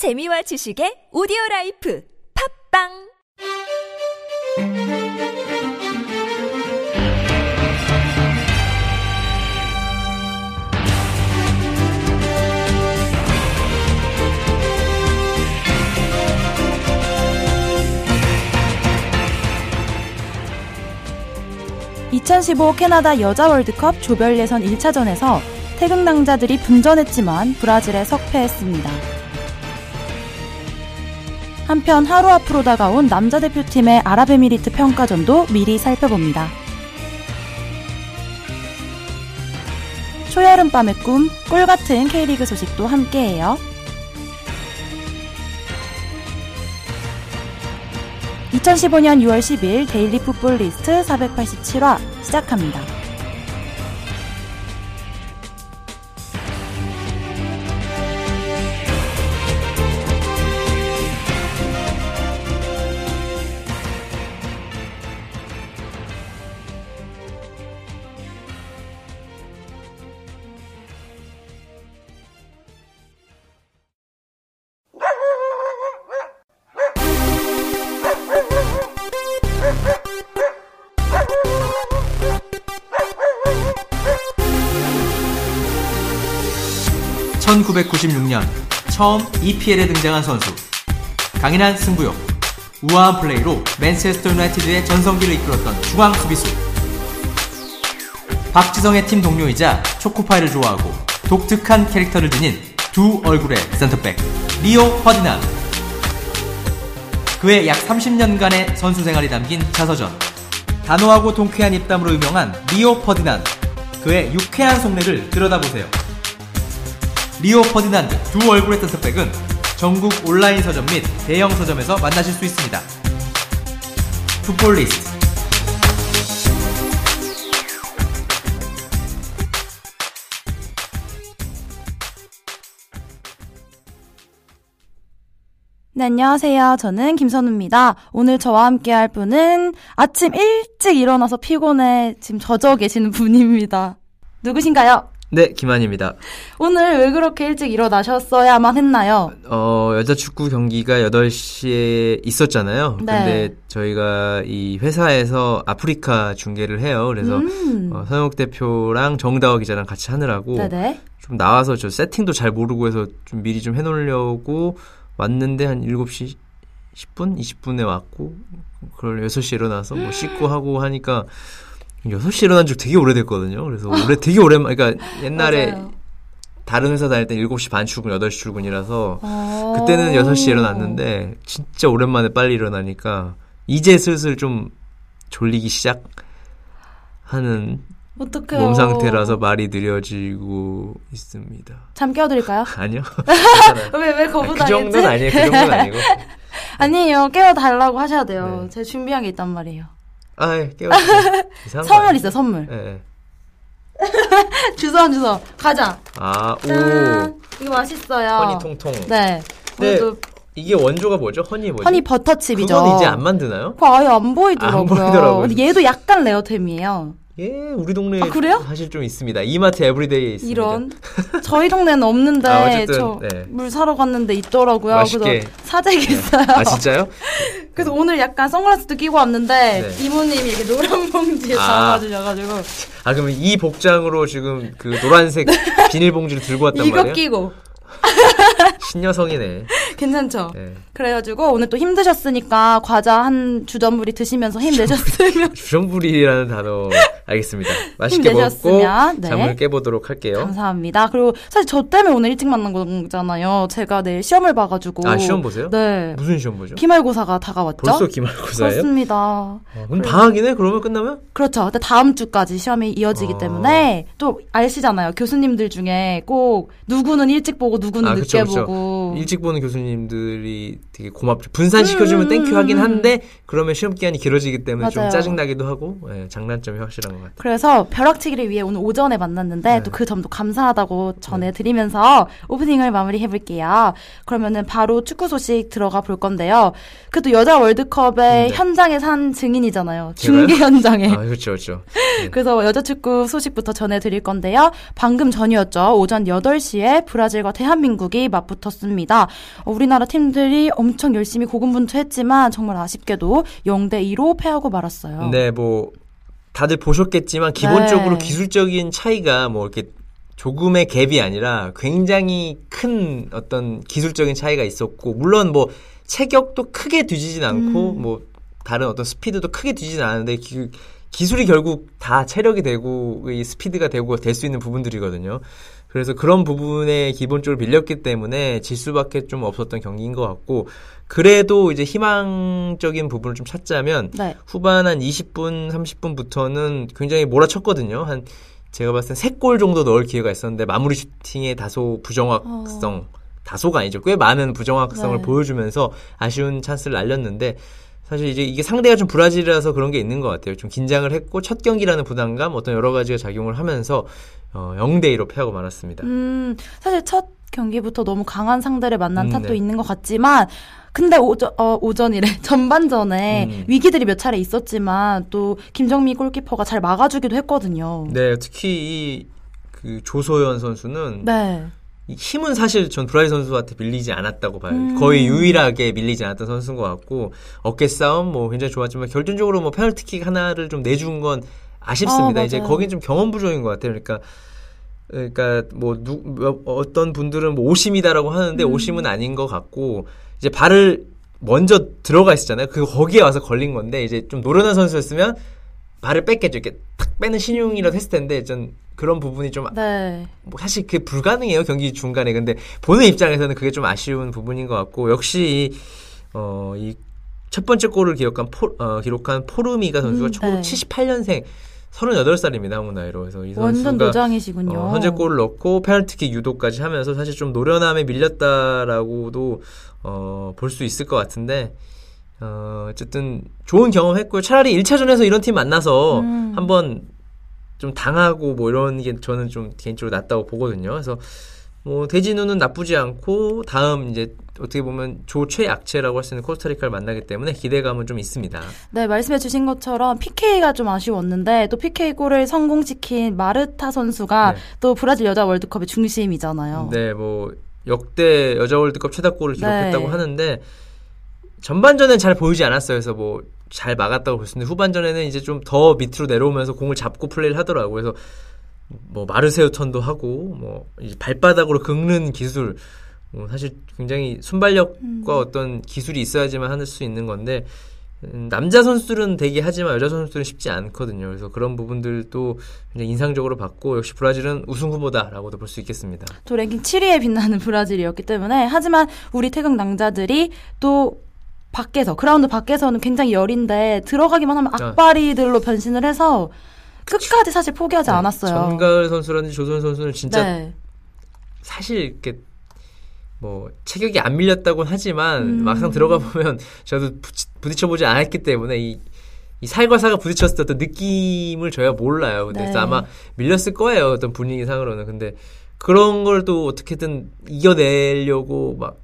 재미와 지식의 오디오 라이프 팝빵 (2015) 캐나다 여자 월드컵 조별 예선 1차전에서 태극 낭자들이 분전했지만 브라질에 석패했습니다. 한편 하루 앞으로 다가온 남자 대표팀의 아랍에미리트 평가전도 미리 살펴봅니다. 초여름밤의 꿈, 꿀같은 K리그 소식도 함께해요. 2015년 6월 10일 데일리 풋볼 리스트 487화 시작합니다. 처음 EPL에 등장한 선수. 강인한 승부욕. 우아한 플레이로 맨체스터 유나이티드의 전성기를 이끌었던 중앙 수비수. 박지성의 팀 동료이자 초코파이를 좋아하고 독특한 캐릭터를 지닌 두 얼굴의 센터백 리오 퍼디난드. 그의 약 30년간의 선수 생활이 담긴 자서전. 단호하고 통쾌한 입담으로 유명한 리오 퍼디난드. 그의 유쾌한 속내를 들여다보세요. 리오 퍼디난드 두 얼굴의 센터백은 전국 온라인 서점 및 대형 서점에서 만나실 수 있습니다. 풋볼리스트 네, 안녕하세요. 저는 김선우입니다. 오늘 저와 함께 할 분은 아침 일찍 일어나서 피곤에 지금 쩔어 계시는 분입니다. 누구신가요? 네, 김한입니다. 오늘 왜 그렇게 일찍 일어나셨어야만 했나요? 어, 여자 축구 경기가 8시에 있었잖아요. 네. 근데 저희가 이 회사에서 아프리카 중계를 해요. 그래서 음. 어, 서영욱 대표랑 정다워 기자랑 같이 하느라고 네네. 좀 나와서 저 세팅도 잘 모르고 해서 좀 미리 좀 해놓으려고 왔는데 한 7시 10분? 20분에 왔고 그걸 6시에 일어나서 뭐 씻고 하고 하니까 6시에 일어난 지 되게 오래됐거든요. 그래서 올해 되게 오랜만 그러니까 옛날에. 다른 회사 다닐 때 7시 반 출근, 8시 출근이라서 어. 그때는 6시에 일어났는데 진짜 오랜만에 빨리 일어나니까 이제 슬슬 좀 졸리기 시작하는 어떡해요. 몸 상태라서 말이 느려지고 있습니다. 잠 깨워드릴까요? 아니요. 왜, 왜그 거부당했지? 정도는 아니에요. 그 정도는 아니고. 아니에요. 깨워달라고 하셔야 돼요. 네. 제가 준비한 게 있단 말이에요. 아, 예, 거 선물? 있어요, 선물. 예, 예. 주소 한 주소. 가자. 아, 짠. 오. 이거 맛있어요. 허니 통통. 네. 네. 오늘도 이게 원조가 뭐죠? 허니 뭐지? 허니 버터칩이죠. 그건 이제 안 만드나요? 그거 아예 안 보이더라고요. 안 보이더라고요. 근데 얘도 약간 rare템이에요. 예, 우리 동네에 아, 그래요? 사실 좀 있습니다. 이마트 에브리데이에 있습니다. 이런. 저희 동네는 없는데 아, 어쨌든, 저 네. 물 사러 갔는데 있더라고요. 맛있게. 그래서 사재겠어요. 아, 진짜요? 그래서 오늘 약간 선글라스도 끼고 왔는데 네. 이모님이 이렇게 노란 봉지에 아. 담아주셔가지고 아, 그러면 이 복장으로 지금 그 노란색 비닐봉지를 들고 왔단 이거 말이에요? 끼고 신여성이네. 괜찮죠? 예. 그래가지고 오늘 또 힘드셨으니까 과자 한 주전부리 드시면서 힘내셨으면 주전부리라는 단어 알겠습니다. 맛있게 먹고 네. 잠을 깨보도록 할게요. 감사합니다. 그리고 사실 저 때문에 오늘 일찍 만난 거잖아요. 제가 내일 시험을 봐가지고 아, 시험 보세요? 네. 무슨 시험 보죠? 기말고사가 다가왔죠? 벌써 기말고사예요? 그렇습니다. 아, 그럼 방학이네? 그러면 끝나면? 그렇죠. 근데 다음 주까지 시험이 이어지기 아. 때문에 또 아시잖아요. 교수님들 중에 꼭 누구는 일찍 보고 누구는 아, 늦게 그쵸, 그쵸. 보고 일찍 보는 교수님들이 되게 고맙죠. 분산시켜주면 음, thank you 하긴 음, 음. 한데, 그러면 시험 기간이 길어지기 때문에 좀 맞아요. 짜증나기도 하고, 예, 장단점이 확실한 것 같아요. 그래서 벼락치기를 위해 오늘 오전에 만났는데 네. 또 그 점도 감사하다고 전해드리면서 오프닝을 마무리해볼게요. 그러면은 바로 축구 소식 들어가 볼 건데요. 그래도 여자 월드컵의 네. 현장에 산 증인이잖아요. 중계 현장에. 아, 그렇죠, 그렇죠. 네. 그래서 여자 축구 소식부터 전해드릴 건데요. 방금 전이었죠. 오전 8시에 브라질과 대한민국이 맞붙었습니다. 어, 우리나라 팀들이 엄청 열심히 고군분투했지만 정말 아쉽게도 0대 2로 패하고 말았어요. 네, 뭐 다들 보셨겠지만 기본적으로 네. 기술적인 차이가 뭐 이렇게 조금의 갭이 아니라 굉장히 큰 어떤 기술적인 차이가 있었고 물론 뭐 체격도 크게 뒤지진 않고 음. 뭐 다른 어떤 스피드도 크게 뒤지진 않았는데 기, 기술이 결국 다 체력이 되고 이 스피드가 되고 될 수 있는 부분들이거든요. 그래서 그런 부분에 기본적으로 밀렸기 때문에 질 수밖에 좀 없었던 경기인 것 같고 그래도 이제 희망적인 부분을 좀 찾자면 네. 후반 한 20분, 30분부터는 굉장히 몰아쳤거든요. 한 제가 봤을 땐 3골 정도 넣을 기회가 있었는데 마무리 슈팅에 다소 부정확성, 다소가 아니죠. 꽤 많은 부정확성을 네. 보여주면서 아쉬운 찬스를 날렸는데 사실 이제 이게 상대가 좀 브라질이라서 그런 게 있는 것 같아요. 좀 긴장을 했고 첫 경기라는 부담감 어떤 여러 가지가 작용을 하면서 어, 0대 2로 패하고 말았습니다. 음, 사실 첫 경기부터 너무 강한 상대를 만난 음, 탓도 네. 있는 것 같지만, 근데 오전, 어, 오전이래. 전반전에 음. 위기들이 몇 차례 있었지만, 또 김정미 골키퍼가 잘 막아주기도 했거든요. 네, 특히 이 그 조소연 선수는 네. 이 힘은 사실 전 브라질 선수한테 밀리지 않았다고 봐요. 음. 거의 유일하게 밀리지 않았던 선수인 것 같고 어깨 싸움 뭐 굉장히 좋았지만 결정적으로 뭐 페널티킥 하나를 좀 내준 건 아쉽습니다. 아, 이제. 거긴 좀 경험 부족인 것 같아요. 그러니까 그러니까 뭐 누, 몇- 어떤 분들은 뭐 오심이다라고 하는데 음. 오심은 아닌 것 같고 이제 발을 먼저 들어가 있었잖아요. 그 거기에 와서 걸린 건데 이제 좀 노련한 선수였으면 발을 뺐겠죠. 이렇게 탁 빼는 신용이라도 했을 텐데 전 그런 부분이 좀 네. 뭐 사실 그게 불가능해요 경기 중간에 근데 보는 입장에서는 그게 좀 아쉬운 부분인 것 같고 역시 어 이 첫 번째 골을 기록한 포, 어, 기록한 포르미가 선수가 음, 초 네. 78년생 38살입니다 한국 나이로 그래서 이 완전 선수가 노장이시군요. 어, 선제골을 넣고 페널티킥 유도까지 하면서 사실 좀 노련함에 밀렸다라고도 어, 볼 수 있을 것 같은데 어, 어쨌든 좋은 경험했고요. 차라리 1차전에서 이런 팀 만나서 음. 한번 좀 당하고 뭐 이런 게 저는 좀 개인적으로 낫다고 보거든요. 그래서 뭐 대진우는 나쁘지 않고 다음 이제 어떻게 보면 조 최 약체라고 할 수 있는 코스타리카를 만나기 때문에 기대감은 좀 있습니다. 네, 말씀해 주신 것처럼 PK가 좀 아쉬웠는데, 또 PK 골을 성공시킨 마르타 선수가 네. 또 브라질 여자 월드컵의 중심이잖아요. 네, 뭐 역대 여자 월드컵 최다 골을 기록했다고 네. 하는데 전반전엔 잘 보이지 않았어요. 그래서 뭐 잘 막았다고 볼 수 있는데 후반전에는 이제 좀 더 밑으로 내려오면서 공을 잡고 플레이를 하더라고요. 그래서 뭐 마르세유 턴도 하고 뭐 발바닥으로 긁는 기술 뭐 사실 굉장히 순발력과 음. 어떤 기술이 있어야지만 할 수 있는 건데 음, 남자 선수들은 되게 하지만 여자 선수들은 쉽지 않거든요. 그래서 그런 부분들도 굉장히 인상적으로 봤고 역시 브라질은 우승 후보다라고도 볼 수 있겠습니다. 또 랭킹 7위에 빛나는 브라질이었기 때문에 하지만 우리 태극 낭자들이 또 밖에서 그라운드 밖에서는 굉장히 열인데 들어가기만 하면 아. 악바리들로 변신을 해서 끝까지 사실 포기하지 않았어요. 정가을 선수라든지 조선 선수는 진짜 네. 사실 이렇게 뭐 체격이 안 밀렸다고는 하지만 음. 막상 들어가 보면 저도 부딪혀 보지 않았기 때문에 이, 이 살과 사가 부딪혔을 때 어떤 느낌을 저희가 몰라요. 근데 네. 그래서 아마 밀렸을 거예요. 어떤 분위기상으로는. 근데 그런 걸 또 어떻게든 이겨내려고 막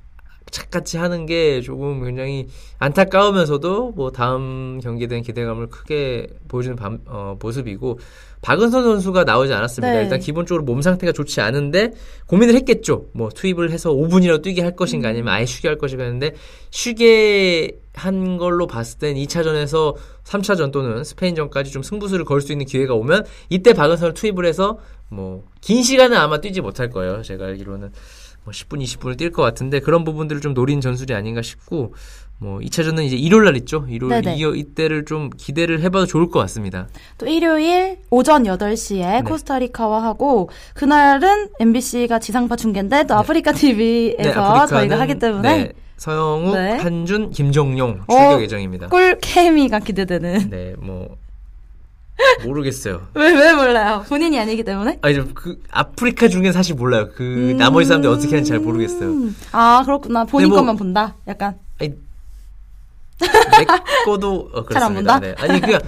착같이 하는 게 조금 굉장히 안타까우면서도 뭐 다음 경기에 대한 기대감을 크게 보여주는 밤- 어, 모습이고 박은선 선수가 나오지 않았습니다. 네. 일단 기본적으로 몸 상태가 좋지 않은데 고민을 했겠죠. 뭐 투입을 해서 5분이라도 뛰게 할 것인가 아니면 아예 쉬게 할 것인가 했는데 쉬게 한 걸로 봤을 땐 2차전에서 3차전 또는 스페인전까지 좀 승부수를 걸 수 있는 기회가 오면 이때 박은선을 투입을 해서 뭐 긴 시간은 아마 뛰지 못할 거예요. 제가 알기로는 뭐 10분, 20분을 뛸 것 같은데 그런 부분들을 좀 노린 전술이 아닌가 싶고 뭐 2차전은 이제 일요일 날 있죠. 일요일 네네. 이, 이때를 좀 기대를 해봐도 좋을 것 같습니다. 또 일요일 오전 8시에 네. 코스타리카와 하고 그날은 MBC가 지상파 중계인데 또 아프리카 TV에서 네, 저희가 하기 때문에 네, 서영욱, 네. 한준, 김정용 어, 출격 예정입니다. 꿀 케미가 기대되는. 네, 뭐 모르겠어요. 왜, 왜 몰라요? 본인이 아니기 때문에? 아니 그 아프리카 중에 사실 몰라요. 그 나머지 사람들 어떻게 하는지 잘 모르겠어요. 음. 아, 그렇구나. 본인 뭐- 것만 본다? 약간. 아니 내 거도 어, 잘안 그렇습니다. 본다? 네. 아니 그냥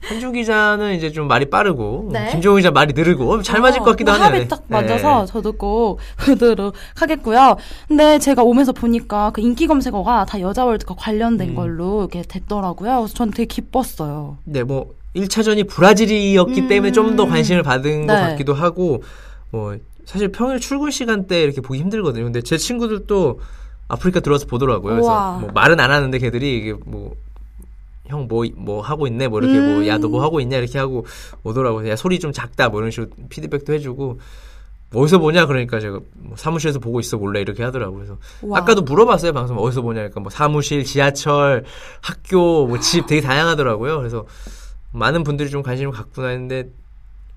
한준 기자는 이제 좀 말이 빠르고 네. 김종호 기자 말이 느리고 어, 잘 맞을 것 같기도 뭐 하네요. 합이 딱 맞아서 저도 꼭 보도록 하겠고요. 근데 제가 오면서 보니까 그 인기 검색어가 다 여자 월드컵 관련된 음. 걸로 이렇게 됐더라고요. 그래서 저는 되게 기뻤어요. 네, 뭐 1차전이 브라질이었기 음. 때문에 좀 더 관심을 받은 것 네. 같기도 하고 뭐 사실 평일 출근 시간대 이렇게 보기 힘들거든요. 근데 제 친구들도 아프리카 들어와서 보더라고요. 그래서. 뭐 말은 안 하는데 걔들이 이게 뭐 형뭐뭐 하고 있네 뭐 이렇게 뭐야 너 뭐 하고 있냐 이렇게 하고 오더라고요. 야 소리 좀 작다 뭐 이런 식으로 피드백도 해주고 뭐 어디서 보냐 그러니까 제가 뭐 사무실에서 보고 있어 몰래 이렇게 하더라고요. 그래서 우와. 아까도 물어봤어요 방송 어디서 보냐 그러니까 뭐 사무실, 지하철, 학교, 뭐 집 되게 다양하더라고요. 그래서 많은 분들이 좀 관심을 갖구나 했는데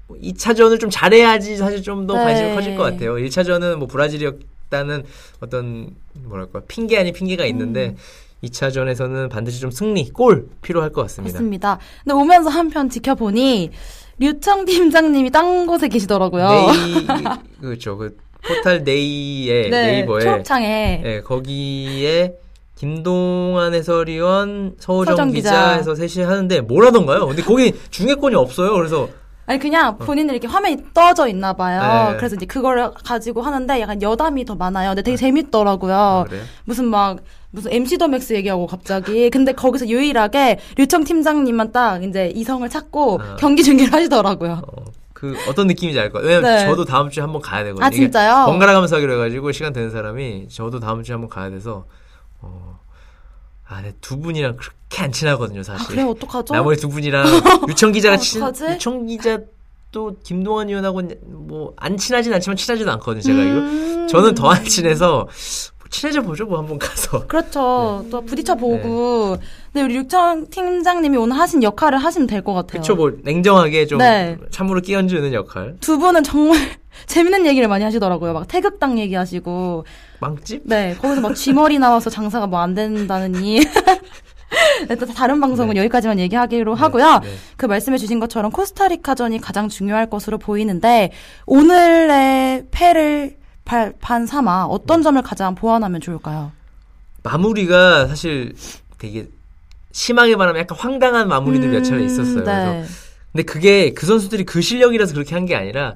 뭐 2차전을 좀 잘해야지 사실 좀더 네. 관심이 커질 것 같아요. 1차전은 뭐 브라질이었다는 어떤 뭐랄까 핑계 아닌 핑계가 있는데 음. 2차전에서는 반드시 좀 승리, 골 필요할 것 같습니다. 맞습니다. 근데 오면서 한편 지켜보니 류청 팀장님이 딴 곳에 계시더라고요. 네이 그렇죠. 그 포탈 네이의 네, 네이버에 초록창에 예, 거기에 김동환 해설위원, 서정 기자. 기자에서 셋이 하는데 뭘 하던가요? 근데 거기 중계권이 없어요. 그래서 아니 그냥 본인은 이렇게 화면이 떠져 있나 봐요. 네. 그래서 이제 그걸 가지고 하는데 약간 여담이 더 많아요. 근데 되게 재밌더라고요. 아? 무슨 막 무슨 MC 더 맥스 얘기하고 갑자기 근데 거기서 유일하게 류청 팀장님만 딱 이제 이성을 찾고 아. 경기 중계를 하시더라고요. 어, 그 어떤 느낌인지 알 거예요. 왜냐면 네. 저도 다음 주에 한번 가야 되거든요. 아, 진짜요? 번갈아 가면서 하기로 해가지고 시간 되는 사람이 저도 다음 주에 한번 가야 돼서 어, 아, 네, 두 분이랑 그렇게 안 친하거든요, 아, 사실. 그래 어떡하죠? 나머지 두 분이랑 류청 기자가 친? 류청 기자도 김동환 위원하고 뭐 안 친하진 않지만 친하지도 않거든요, 제가 이거. 음. 저는 더 안 친해서 뭐 친해져 보죠, 뭐 한번 가서. 그렇죠. 네. 또 부딪혀 보고. 근데 우리 류청 팀장님이 오늘 하신 역할을 하시면 될 것 같아요. 그쵸, 뭐 냉정하게 좀 네. 참으로 끼얹는 역할. 두 분은 정말 재밌는 얘기를 많이 하시더라고요. 막 태극당 얘기하시고. 빵집? 네, 거기서 막 쥐머리 나와서 장사가 뭐 안 된다느니. 네, 또 다른 방송은 여기까지만 얘기하기로 하고요. 네. 그 말씀해주신 것처럼 코스타리카전이 가장 중요할 것으로 보이는데 오늘의 패를 발, 반 삼아 어떤 네. 점을 가장 보완하면 좋을까요? 마무리가 사실 되게 심하게 말하면 약간 황당한 마무리들 몇 차례 음, 있었어요. 그래서 네. 근데 그게 그 선수들이 그 실력이라서 그렇게 한 게 아니라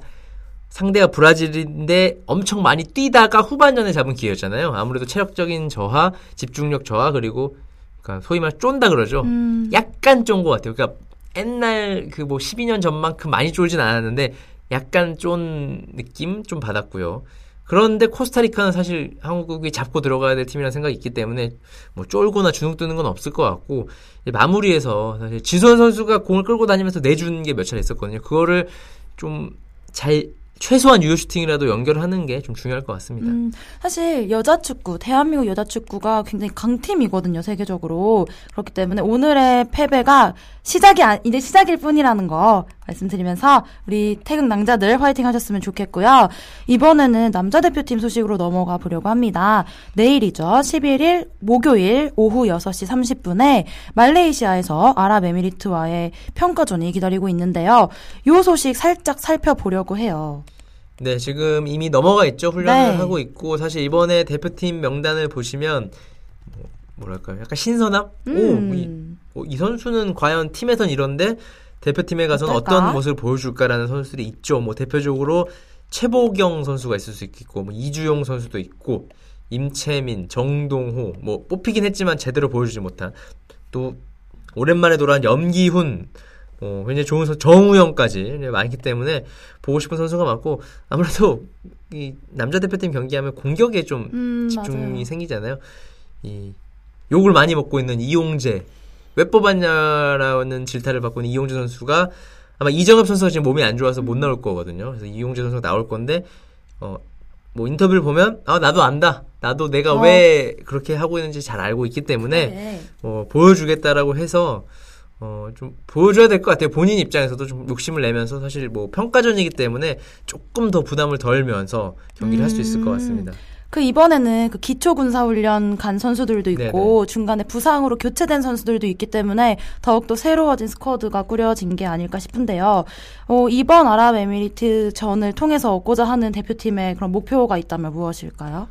상대가 브라질인데 엄청 많이 뛰다가 후반전에 잡은 기회였잖아요. 아무래도 체력적인 저하, 집중력 저하 그리고 그러니까 소위 말 쫀다 그러죠. 음, 약간 쫀 것 같아요. 그러니까 옛날 그 뭐 12년 전만큼 많이 쫄진 않았는데 약간 쫀 느낌 좀 받았고요. 그런데 코스타리카는 사실 한국이 잡고 들어가야 될 팀이라는 생각이 있기 때문에 뭐 쫄거나 주눅 드는 건 없을 것 같고 이제 마무리에서 사실 지수원 선수가 공을 끌고 다니면서 내주는 게몇 차례 있었거든요. 그거를 좀 잘 최소한 유효 슈팅이라도 연결하는 게 좀 중요할 것 같습니다. 음, 사실 여자 축구, 대한민국 여자 축구가 굉장히 강팀이거든요, 세계적으로. 그렇기 때문에 오늘의 패배가 시작이, 아, 이제 시작일 뿐이라는 거 말씀드리면서 우리 태극 낭자들 화이팅 하셨으면 좋겠고요. 이번에는 남자 대표팀 소식으로 넘어가 보려고 합니다. 내일이죠. 11일 목요일 오후 6시 30분에 말레이시아에서 아랍에미리트와의 평가전이 기다리고 있는데요. 요 소식 살짝 살펴보려고 해요. 네, 지금 이미 넘어가 있죠. 훈련을 네. 하고 있고 사실 이번에 대표팀 명단을 보시면 뭐, 뭐랄까요? 약간 신선함? 음. 오, 이, 어, 이 선수는 과연 팀에선 이런데 대표팀에 가서는? 어떤 모습을 보여줄까라는 선수들이 있죠. 뭐 대표적으로 최보경 선수가 있을 수 있겠고, 뭐 이주용 선수도 있고, 임채민, 정동호, 뭐 뽑히긴 했지만 제대로 보여주지 못한 또 오랜만에 돌아온 염기훈, 어, 굉장히 좋은 선수, 정우영까지 많기 때문에 보고 싶은 선수가 많고 아무래도 이 남자 대표팀 경기하면 공격에 좀 음, 집중이 맞아요. 생기잖아요. 이 욕을 많이 먹고 있는 이용재 왜 뽑았냐라는 질타를 받고 있는 이용재 선수가 아마 이정엽 선수가 지금 몸이 안 좋아서 못 나올 거거든요. 그래서 이용재 선수가 나올 건데 어 뭐 인터뷰를 보면 아 나도 안다. 나도 내가 어. 왜 그렇게 하고 있는지 잘 알고 있기 때문에 네. 어, 보여주겠다라고 해서 어, 좀 보여줘야 될 것 같아요. 본인 입장에서도 좀 욕심을 내면서 사실 뭐 평가전이기 때문에 조금 더 부담을 덜면서 경기를 할수 있을 것 음. 같습니다. 그 이번에는 그 기초 군사 훈련 간 선수들도 있고 중간에 부상으로 교체된 선수들도 있기 때문에 더욱 더 새로워진 스쿼드가 꾸려진 게 아닐까 싶은데요. 어, 이번 아랍에미리트 전을 통해서 얻고자 하는 대표팀의 그런 목표가 있다면 무엇일까요?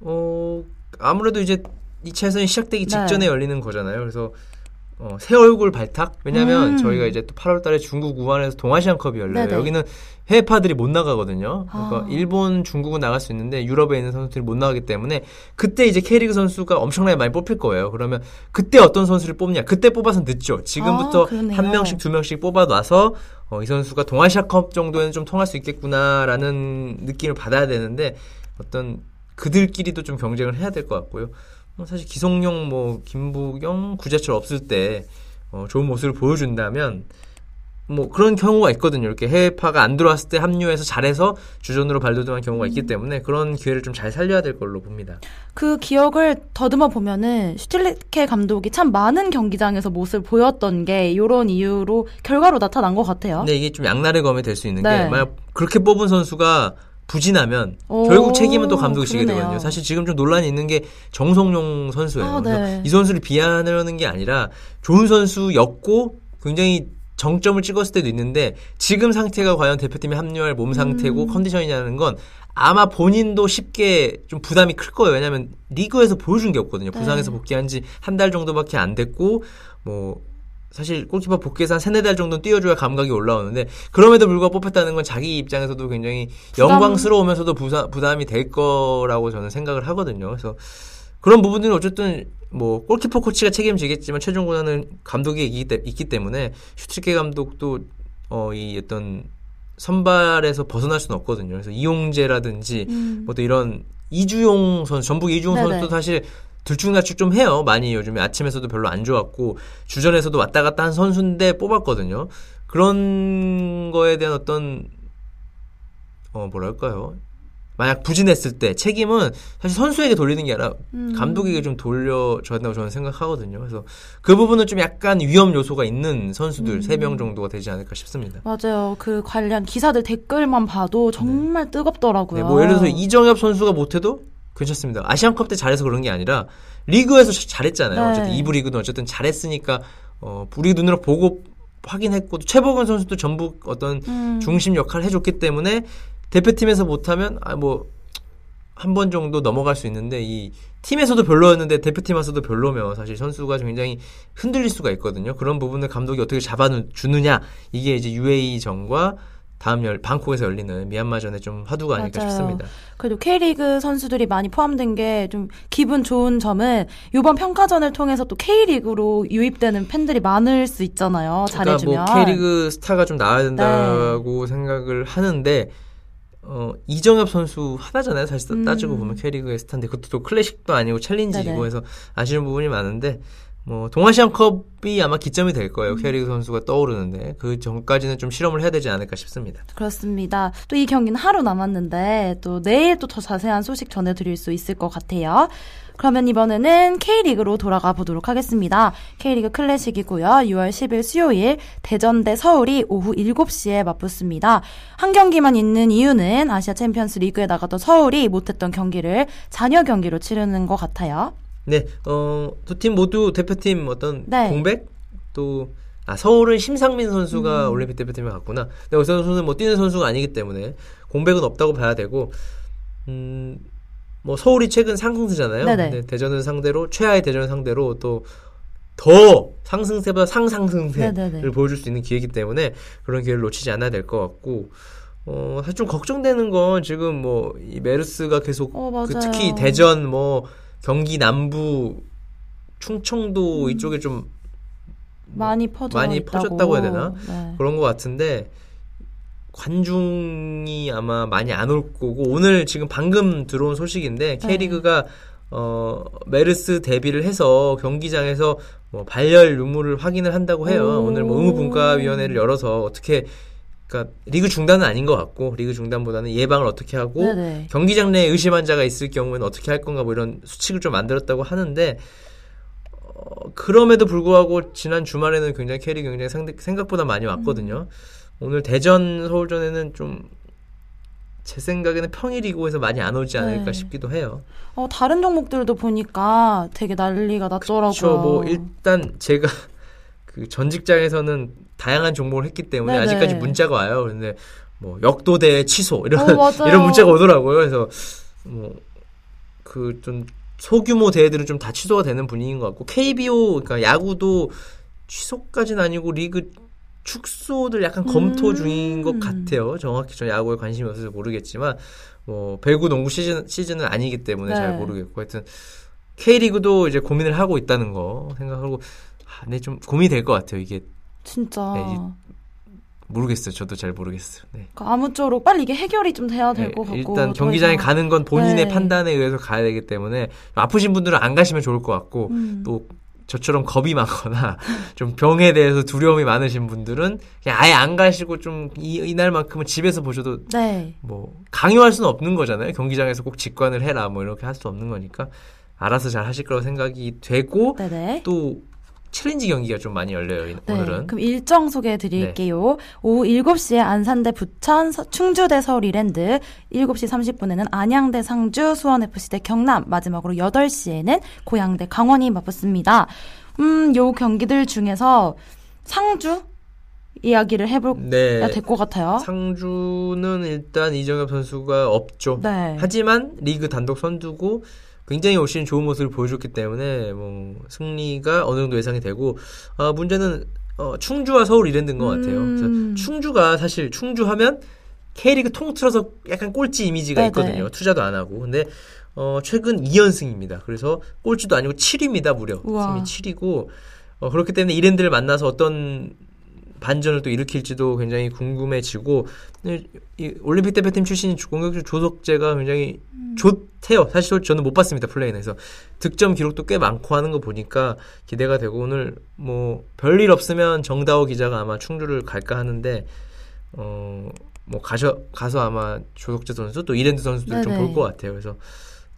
어, 아무래도 이제 2차 예선이 시작되기 네. 직전에 열리는 거잖아요. 그래서 어, 새 얼굴 발탁? 왜냐면 음. 저희가 이제 또 8월 달에 중국 우한에서 동아시안컵이 열려요. 네네. 여기는 해외파들이 못 나가거든요. 그러니까 아. 일본, 중국은 나갈 수 있는데 유럽에 있는 선수들이 못 나가기 때문에 그때 이제 K리그 선수가 엄청나게 많이 뽑힐 거예요. 그러면 그때 어떤 선수를 뽑냐? 그때 뽑아서 늦죠. 지금부터 아. 한 명씩 두 명씩 뽑아놔서 어, 이 선수가 동아시아컵 정도에는 좀 통할 수 있겠구나라는 느낌을 받아야 되는데 어떤 그들끼리도 좀 경쟁을 해야 될 것 같고요. 뭐 사실 기성용, 뭐 김부경, 구자철 없을 때 어, 좋은 모습을 보여준다면 뭐 그런 경우가 있거든요. 이렇게 해외파가 안 들어왔을 때 합류해서 잘해서 주전으로 발돋움한 경우가 있기 때문에 그런 기회를 좀 잘 살려야 될 걸로 봅니다. 그 기억을 더듬어 보면은 슈틸리케 감독이 참 많은 경기장에서 모습을 보였던 게 이런 이유로 결과로 나타난 것 같아요. 근데 이게 좀 양날의 검이 될 수 있는 네. 게 만약 그렇게 뽑은 선수가 부진하면 오, 결국 책임은 또 감독이 지게 그러네요. 되거든요. 사실 지금 좀 논란이 있는 게 정성용 선수예요. 아, 네. 이 선수를 비하하려는 게 아니라 좋은 선수였고 굉장히 정점을 찍었을 때도 있는데 지금 상태가 과연 대표팀에 합류할 몸 상태고 음. 컨디션이냐는 건 아마 본인도 쉽게 좀 부담이 클 거예요. 왜냐하면 리그에서 보여준 게 없거든요. 부상에서 네. 복귀한 지 한 달 정도밖에 안 됐고 뭐 사실 골키퍼 복귀해서 한 세네 달 정도는 뛰어줘야 감각이 올라오는데 그럼에도 불구하고 뽑혔다는 건 자기 입장에서도 굉장히 부담- 영광스러우면서도 부사, 부담 이 될 거라고 저는 생각을 하거든요. 그래서 그런 부분들은 어쨌든 뭐 골키퍼 코치가 책임지겠지만 최종 권한은 감독이 있기, 때문에 슈틸리케 감독도 어, 이 어떤 선발에서 벗어날 수는 없거든요. 그래서 이용재라든지 음. 뭐 또 이런 이주용 선수, 전북 이주용 네네. 선수도 사실 들쭉날쭉 좀 해요. 많이 요즘에 아챔에서도 별로 안 좋았고 주전에서도 왔다 갔다 한 선수인데 뽑았거든요. 그런 거에 대한 어떤 어 뭐랄까요? 만약 부진했을 때 책임은 사실 선수에게 돌리는 게 아니라 음. 감독에게 좀 돌려줘야 된다고 저는 생각하거든요. 그래서 그 부분은 좀 약간 위험 요소가 있는 선수들 음. 세명 정도가 되지 않을까 싶습니다. 맞아요. 그 관련 기사들 댓글만 봐도 정말 뜨겁더라고요. 네, 뭐 예를 들어서 이정엽 선수가 못해도 괜찮습니다. 아시안컵 때 잘해서 그런 게 아니라 리그에서 자- 잘했잖아요. 네. 어쨌든 이부 리그는 어쨌든 잘했으니까 어, 우리 눈으로 보고 확인했고 또 최보근 선수도 전북 어떤 음. 중심 역할을 해줬기 때문에 대표팀에서 못하면 아 뭐 한 번 정도 넘어갈 수 있는데 이 팀에서도 별로였는데 대표팀에서도 별로면 사실 선수가 굉장히 흔들릴 수가 있거든요. 그런 부분을 감독이 어떻게 잡아주느냐 이게 이제 UAE전과 다음 열 방콕에서 열리는 미얀마전의 좀 화두가 아닐까 맞아요. 싶습니다. 그래도 K리그 선수들이 많이 포함된 게 좀 기분 좋은 점은 이번 평가전을 통해서 또 K리그로 유입되는 팬들이 많을 수 있잖아요. 잘해주면. 그러니까 뭐 K리그 스타가 좀 나와야 된다고 생각을 하는데 어, 이정엽 선수 하나잖아요. 사실 음. 따지고 보면 K리그의 스타인데 그것도 또 클래식도 아니고 챌린지이고. 해서 아쉬운 부분이 많은데 뭐 동아시안컵이 아마 기점이 될 음. 거예요. K리그 선수가 떠오르는데 그 전까지는 좀 실험을 해야 되지 않을까 싶습니다. 그렇습니다. 또 이 경기는 하루 남았는데 또 내일 또 더 자세한 소식 전해드릴 수 있을 것 같아요. 그러면 이번에는 K리그로 돌아가 보도록 하겠습니다. K리그 클래식이고요. 6월 10일 수요일 대전 대 서울이 오후 7시에 맞붙습니다. 한 경기만 있는 이유는 아시아 챔피언스 리그에 나갔던 서울이 못했던 경기를 잔여 경기로 치르는 것 같아요. 네, 어, 두 팀 모두 대표팀 어떤 네. 공백 또 아, 서울은 심상민 선수가 음. 올림픽 대표팀에 갔구나. 근데 여기서 선수는 뭐 뛰는 선수가 아니기 때문에 공백은 없다고 봐야 되고, 음, 뭐 서울이 최근 상승세잖아요. 네네. 근데 대전을 상대로 최하의 대전을 상대로 또 더 상승세보다 상상승세를 네네네. 보여줄 수 있는 기회이기 때문에 그런 기회를 놓치지 않아야 될 것 같고, 어, 사실 좀 걱정되는 건 지금 뭐 이 메르스가 계속 어, 그. 특히 대전 뭐 경기 남부 충청도 이쪽에 좀 많이 퍼져 많이 있다고. 퍼졌다고 해야 되나? 네. 그런 것 같은데 관중이 아마 많이 안 올 거고 오늘 지금 방금 들어온 소식인데 네. K리그가 어 메르스 대비를 해서 경기장에서 뭐 발열 유무를 확인을 한다고 해요. 오. 오늘 뭐 의무분과위원회를 열어서 어떻게 그러니까 리그 중단은 아닌 것 같고 리그 중단보다는 예방을 어떻게 하고 네네. 경기장 내에 의심 환자가 있을 경우에는 어떻게 할 건가 뭐 이런 수칙을 좀 만들었다고 하는데 어, 그럼에도 불구하고 지난 주말에는 굉장히 캐리 굉장히 상대, 생각보다 많이 왔거든요. 오늘 대전 서울전에는 좀 제 생각에는 평일이고해서 많이 안 오지 않을까 네. 싶기도 해요. 어, 다른 종목들도 보니까 되게 난리가 났더라고요. 그렇죠. 뭐 일단 제가 그 전 직장에서는 다양한 종목을 했기 때문에 네네. 아직까지 문자가 와요. 근데 뭐 역도대 취소 이런 어. 이런 문자가 오더라고요. 그래서 뭐 그 좀 소규모 대회들은 좀 다 취소가 되는 분위기인 것 같고 KBO 그러니까 야구도 취소까지는 아니고 리그 축소들 약간 검토 음. 중인 것 같아요. 정확히 저 야구에 관심이 없어서 모르겠지만 뭐 배구 농구 시즌 시즌은 아니기 때문에 네. 잘 모르겠고 하여튼 K리그도 이제 고민을 하고 있다는 거 생각하고 아, 근데 좀 고민이 될 것 같아요. 이게 진짜. 네, 모르겠어요. 저도 잘 모르겠어요. 네. 그러니까 아무쪼록 빨리 이게 해결이 좀 돼야 될 네, 것 같고. 일단 더 경기장에 이상- 가는 건 본인의 네. 판단에 의해서 가야 되기 때문에 아프신 분들은 안 가시면 좋을 것 같고 음. 또 저처럼 겁이 많거나 좀 병에 대해서 두려움이 많으신 분들은 그냥 아예 안 가시고 좀 이, 이날만큼은 집에서 보셔도 네. 뭐 강요할 수는 없는 거잖아요. 경기장에서 꼭 직관을 해라 뭐 이렇게 할 수 없는 거니까 알아서 잘 하실 거라고 생각이 되고 네네. 또 챌린지 경기가 좀 많이 열려요 이- 네, 오늘은. 그럼 일정 소개해 드릴게요. 오후 7시에 안산대 부천, 서- 충주대 서울 이랜드, 7시 30분에는 안양대 상주, 수원FC 대 경남, 마지막으로 8시에는 고양대 강원이 맞붙습니다. 음, 요 경기들 중에서 상주 이야기를 해볼 네. 될것 같아요. 상주는 일단 이정엽 선수가 없죠. 네. 하지만 리그 단독 선두고 굉장히 올 시즌 좋은 모습을 보여줬기 때문에 뭐 승리가 어느 정도 예상이 되고 아, 문제는 어, 충주와 서울 이랜드인 것 같아요. 음. 그래서 충주가 사실 충주하면 K리그 통틀어서 약간 꼴찌 이미지가 네네. 있거든요. 투자도 안 하고 근데 어, 최근 2연승입니다. 그래서 꼴찌도 아니고 7위입니다 무려 우와. 팀이 7위고 어, 그렇기 때문에 이랜드를 만나서 어떤 반전을 또 일으킬지도 굉장히 궁금해지고 이 올림픽 대표팀 출신인 공격수 조석재가 굉장히 좋대요. 사실 저는 못 봤습니다 플레이는 그래서 득점 기록도 꽤 많고 하는 거 보니까 기대가 되고 오늘 뭐 별일 없으면 정다호 기자가 아마 충주를 갈까 하는데 어 뭐 가셔 가서 아마 조석재 선수 또 이랜드 선수들 좀. 볼 것 같아요. 그래서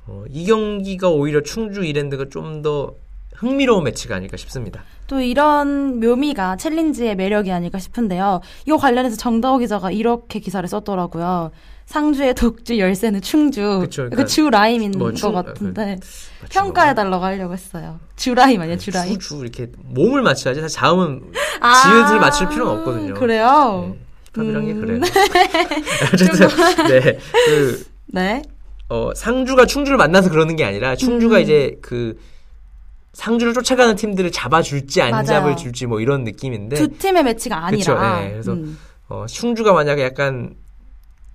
어, 이 경기가 오히려 충주 이랜드가 좀 더 흥미로운 매치가 아닐까 싶습니다. 또 이런 묘미가 챌린지의 매력이 아닐까 싶은데요. 이거 관련해서 정다호 기자가 이렇게 기사를 썼더라고요. 상주의 독주 열쇠는 충주. 그쵸, 그 그러니까 주 라임인 뭐것 충- 같은데 뭐 평가해달라고 하려고 했어요. 주 라임 아니야, 주 라임? 주, 주 이렇게 몸을 맞춰야지 사실 자음은 아, 지읒을 맞출 필요는 없거든요. 그래요? 네, 힙합이란 게 음. 그래요. 어쨌든 네. 그 네. 어, 상주가 충주를 만나서 그러는 게 아니라 충주가 음. 이제 그 상주를 쫓아가는 팀들을 잡아줄지 안 맞아요. 잡을줄지 뭐 이런 느낌인데 두 팀의 매치가 아니라. 그쵸, 네. 그래서 음. 어, 충주가 만약에 약간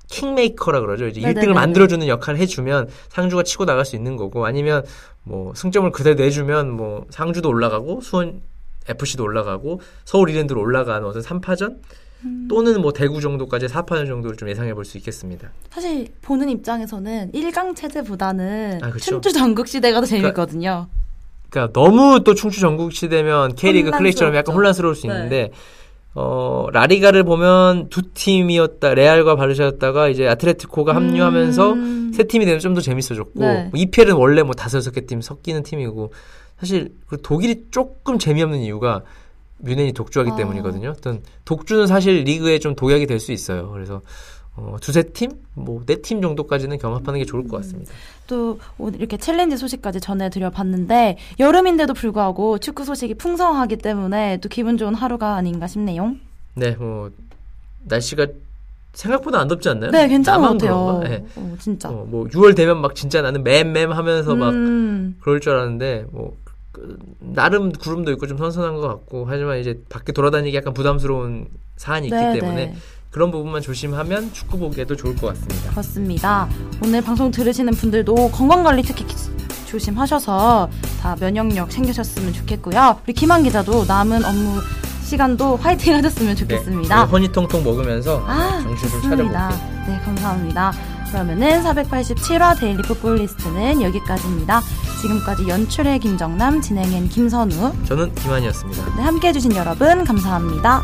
킹메이커라 그러죠. 이제 네네네네. 1등을 만들어주는 역할을 해주면 상주가 치고 나갈 수 있는 거고 아니면 뭐 승점을 그대로 내주면 뭐 상주도 올라가고 수원 FC도 올라가고 서울 이랜드로 올라가는 어떤 3파전 음. 또는 뭐 대구 정도까지 4파전 정도를 좀 예상해 볼 수 있겠습니다. 사실 보는 입장에서는 1강 체제보다는 아, 그쵸. 충주 전국 시대가 더 재밌거든요. 그러니까 너무 또 충주 전국시 되면 K리그 클래식처럼 약간 혼란스러울 수 네. 있는데 어 라리가를 보면 두 팀이었다 레알과 바르샤였다가 이제 아틀레티코가 합류하면서 음. 세 팀이 되면 좀 더 재밌어졌고 네. 뭐 EPL은 원래 뭐 다섯 여섯 개 팀 섞이는 팀이고 사실 그 독일이 조금 재미없는 이유가 뮤넨이 독주하기 아. 때문이거든요. 어떤 독주는 사실 리그에 좀 독약이 될 수 있어요. 그래서 어, 두세 팀, 뭐 네 팀 정도까지는 경합하는 게 좋을 것 같습니다. 또 오늘 이렇게 챌린지 소식까지 전해드려 봤는데 여름인데도 불구하고 축구 소식이 풍성하기 때문에 또 기분 좋은 하루가 아닌가 싶네요. 네, 뭐 날씨가 생각보다 안 덥지 않나요? 네, 괜찮은 것 같아요. 네. 어, 진짜. 어, 뭐 6월 되면 막 진짜 나는 맴맴 하면서 막 음, 그럴 줄 알았는데 뭐 그, 나름 구름도 있고 좀 선선한 것 같고 하지만 이제 밖에 돌아다니기 약간 부담스러운 사안이 있기 네, 때문에 네. 그런 부분만 조심하면 축구 보기에도 좋을 것 같습니다. 그렇습니다. 오늘 방송 들으시는 분들도 건강관리 특히 기- 조심하셔서 다 면역력 챙기셨으면 좋겠고요. 우리 김한 기자도 남은 업무 시간도 화이팅 하셨으면 좋겠습니다. 네, 허니통통 먹으면서 아, 정신 좀. 차려볼게요. 네, 감사합니다. 그러면은 487화 데일리 풋볼 리스트는 여기까지입니다. 지금까지 연출의 김정남, 진행엔 김선우. 저는 김한이었습니다. 네, 함께 해주신 여러분, 감사합니다.